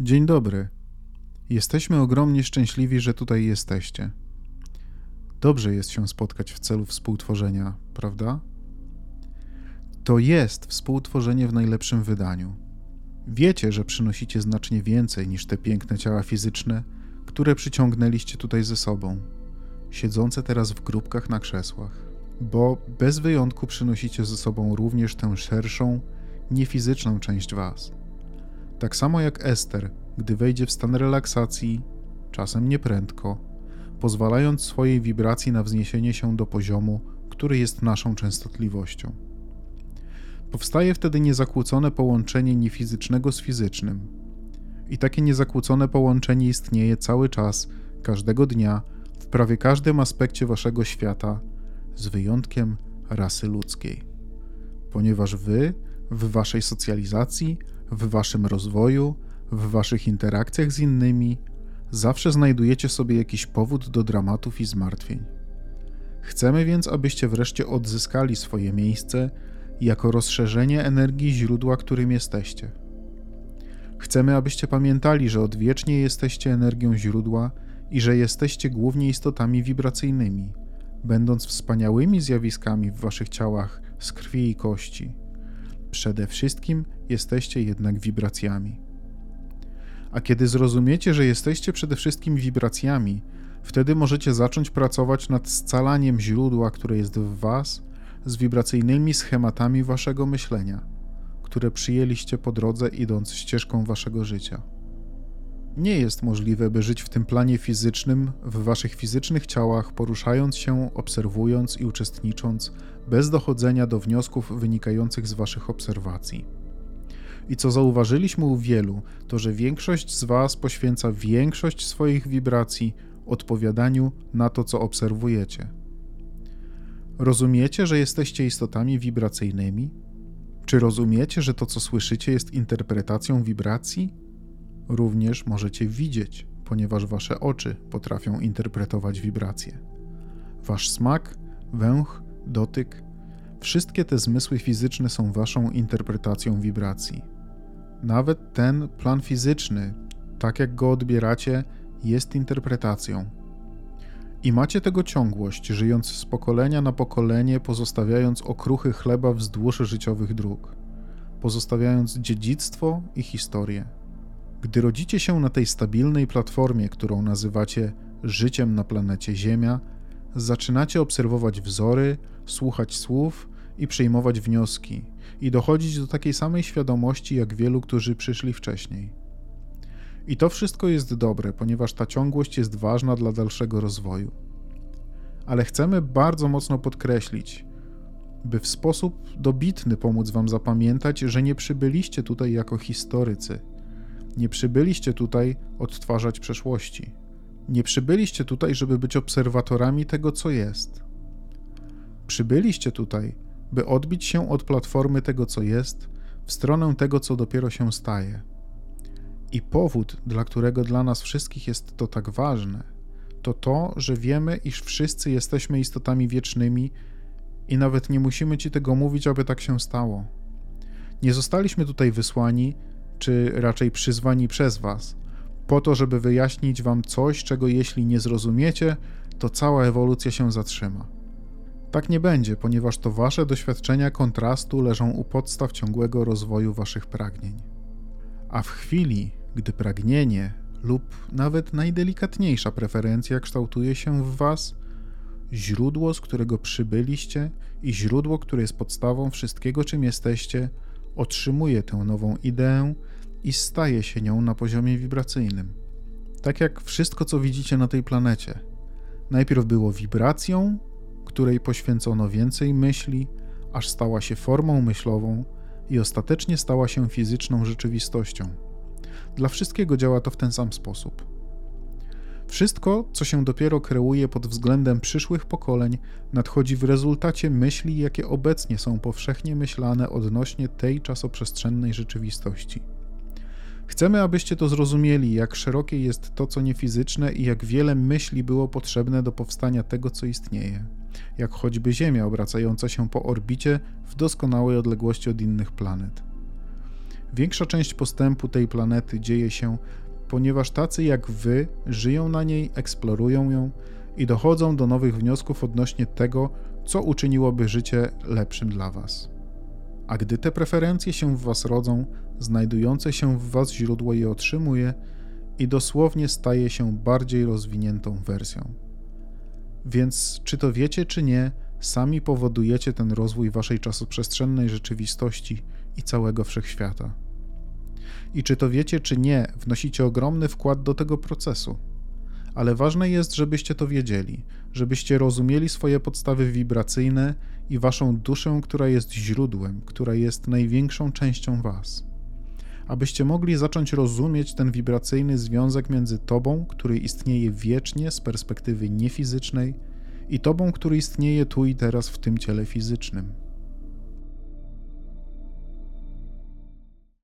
Dzień dobry. Jesteśmy ogromnie szczęśliwi, że tutaj jesteście. Dobrze jest się spotkać w celu współtworzenia, prawda? To jest współtworzenie w najlepszym wydaniu. Wiecie, że przynosicie znacznie więcej niż te piękne ciała fizyczne, które przyciągnęliście tutaj ze sobą, siedzące teraz w grupkach na krzesłach, bo bez wyjątku przynosicie ze sobą również tę szerszą, niefizyczną część Was. Tak samo jak Ester, gdy wejdzie w stan relaksacji, czasem nieprędko, pozwalając swojej wibracji na wzniesienie się do poziomu, który jest naszą częstotliwością. Powstaje wtedy niezakłócone połączenie niefizycznego z fizycznym. I takie niezakłócone połączenie istnieje cały czas, każdego dnia, w prawie każdym aspekcie waszego świata, z wyjątkiem rasy ludzkiej. Ponieważ wy, w waszej socjalizacji, w waszym rozwoju, w waszych interakcjach z innymi, zawsze znajdujecie sobie jakiś powód do dramatów i zmartwień. Chcemy więc, abyście wreszcie odzyskali swoje miejsce jako rozszerzenie energii źródła, którym jesteście. Chcemy, abyście pamiętali, że odwiecznie jesteście energią źródła i że jesteście głównie istotami wibracyjnymi, będąc wspaniałymi zjawiskami w waszych ciałach z krwi i kości. Przede wszystkim jesteście jednak wibracjami. A kiedy zrozumiecie, że jesteście przede wszystkim wibracjami, wtedy możecie zacząć pracować nad scalaniem źródła, które jest w Was, z wibracyjnymi schematami Waszego myślenia, które przyjęliście po drodze, idąc ścieżką Waszego życia. Nie jest możliwe, by żyć w tym planie fizycznym, w Waszych fizycznych ciałach, poruszając się, obserwując i uczestnicząc, bez dochodzenia do wniosków wynikających z Waszych obserwacji. I co zauważyliśmy u wielu, to że większość z Was poświęca większość swoich wibracji odpowiadaniu na to, co obserwujecie. Rozumiecie, że jesteście istotami wibracyjnymi? Czy rozumiecie, że to, co słyszycie, jest interpretacją wibracji? Również możecie widzieć, ponieważ wasze oczy potrafią interpretować wibracje. Wasz smak, węch, dotyk, wszystkie te zmysły fizyczne są waszą interpretacją wibracji. Nawet ten plan fizyczny, tak jak go odbieracie, jest interpretacją. I macie tego ciągłość, żyjąc z pokolenia na pokolenie, pozostawiając okruchy chleba wzdłuż życiowych dróg, pozostawiając dziedzictwo i historię. Gdy rodzicie się na tej stabilnej platformie, którą nazywacie życiem na planecie Ziemia, zaczynacie obserwować wzory, słuchać słów i przyjmować wnioski, i dochodzić do takiej samej świadomości jak wielu, którzy przyszli wcześniej. I to wszystko jest dobre, ponieważ ta ciągłość jest ważna dla dalszego rozwoju. Ale chcemy bardzo mocno podkreślić, by w sposób dobitny pomóc Wam zapamiętać, że nie przybyliście tutaj jako historycy. Nie przybyliście tutaj odtwarzać przeszłości. Nie przybyliście tutaj, żeby być obserwatorami tego, co jest. Przybyliście tutaj, by odbić się od platformy tego, co jest, w stronę tego, co dopiero się staje. I powód, dla którego dla nas wszystkich jest to tak ważne, to to, że wiemy, iż wszyscy jesteśmy istotami wiecznymi i nawet nie musimy ci tego mówić, aby tak się stało. Nie zostaliśmy tutaj wysłani, czy raczej przyzwani przez Was, po to, żeby wyjaśnić Wam coś, czego jeśli nie zrozumiecie, to cała ewolucja się zatrzyma. Tak nie będzie, ponieważ to Wasze doświadczenia kontrastu leżą u podstaw ciągłego rozwoju Waszych pragnień. A w chwili, gdy pragnienie lub nawet najdelikatniejsza preferencja kształtuje się w Was, źródło, z którego przybyliście i źródło, które jest podstawą wszystkiego, czym jesteście, otrzymuje tę nową ideę i staje się nią na poziomie wibracyjnym. Tak jak wszystko, co widzicie na tej planecie. Najpierw było wibracją, której poświęcono więcej myśli, aż stała się formą myślową i ostatecznie stała się fizyczną rzeczywistością. Dla wszystkiego działa to w ten sam sposób. Wszystko, co się dopiero kreuje pod względem przyszłych pokoleń, nadchodzi w rezultacie myśli, jakie obecnie są powszechnie myślane odnośnie tej czasoprzestrzennej rzeczywistości. Chcemy, abyście to zrozumieli, jak szerokie jest to, co niefizyczne i jak wiele myśli było potrzebne do powstania tego, co istnieje jak choćby Ziemia obracająca się po orbicie w doskonałej odległości od innych planet. Większa część postępu tej planety dzieje się, ponieważ tacy jak wy żyją na niej, eksplorują ją i dochodzą do nowych wniosków odnośnie tego, co uczyniłoby życie lepszym dla was. A gdy te preferencje się w was rodzą, znajdujące się w was źródło je otrzymuje i dosłownie staje się bardziej rozwiniętą wersją. Więc czy to wiecie, czy nie, sami powodujecie ten rozwój waszej czasoprzestrzennej rzeczywistości i całego wszechświata. I czy to wiecie, czy nie, wnosicie ogromny wkład do tego procesu. Ale ważne jest, żebyście to wiedzieli, żebyście rozumieli swoje podstawy wibracyjne i waszą duszę, która jest źródłem, która jest największą częścią was. Abyście mogli zacząć rozumieć ten wibracyjny związek między Tobą, który istnieje wiecznie z perspektywy niefizycznej, i Tobą, który istnieje tu i teraz w tym ciele fizycznym.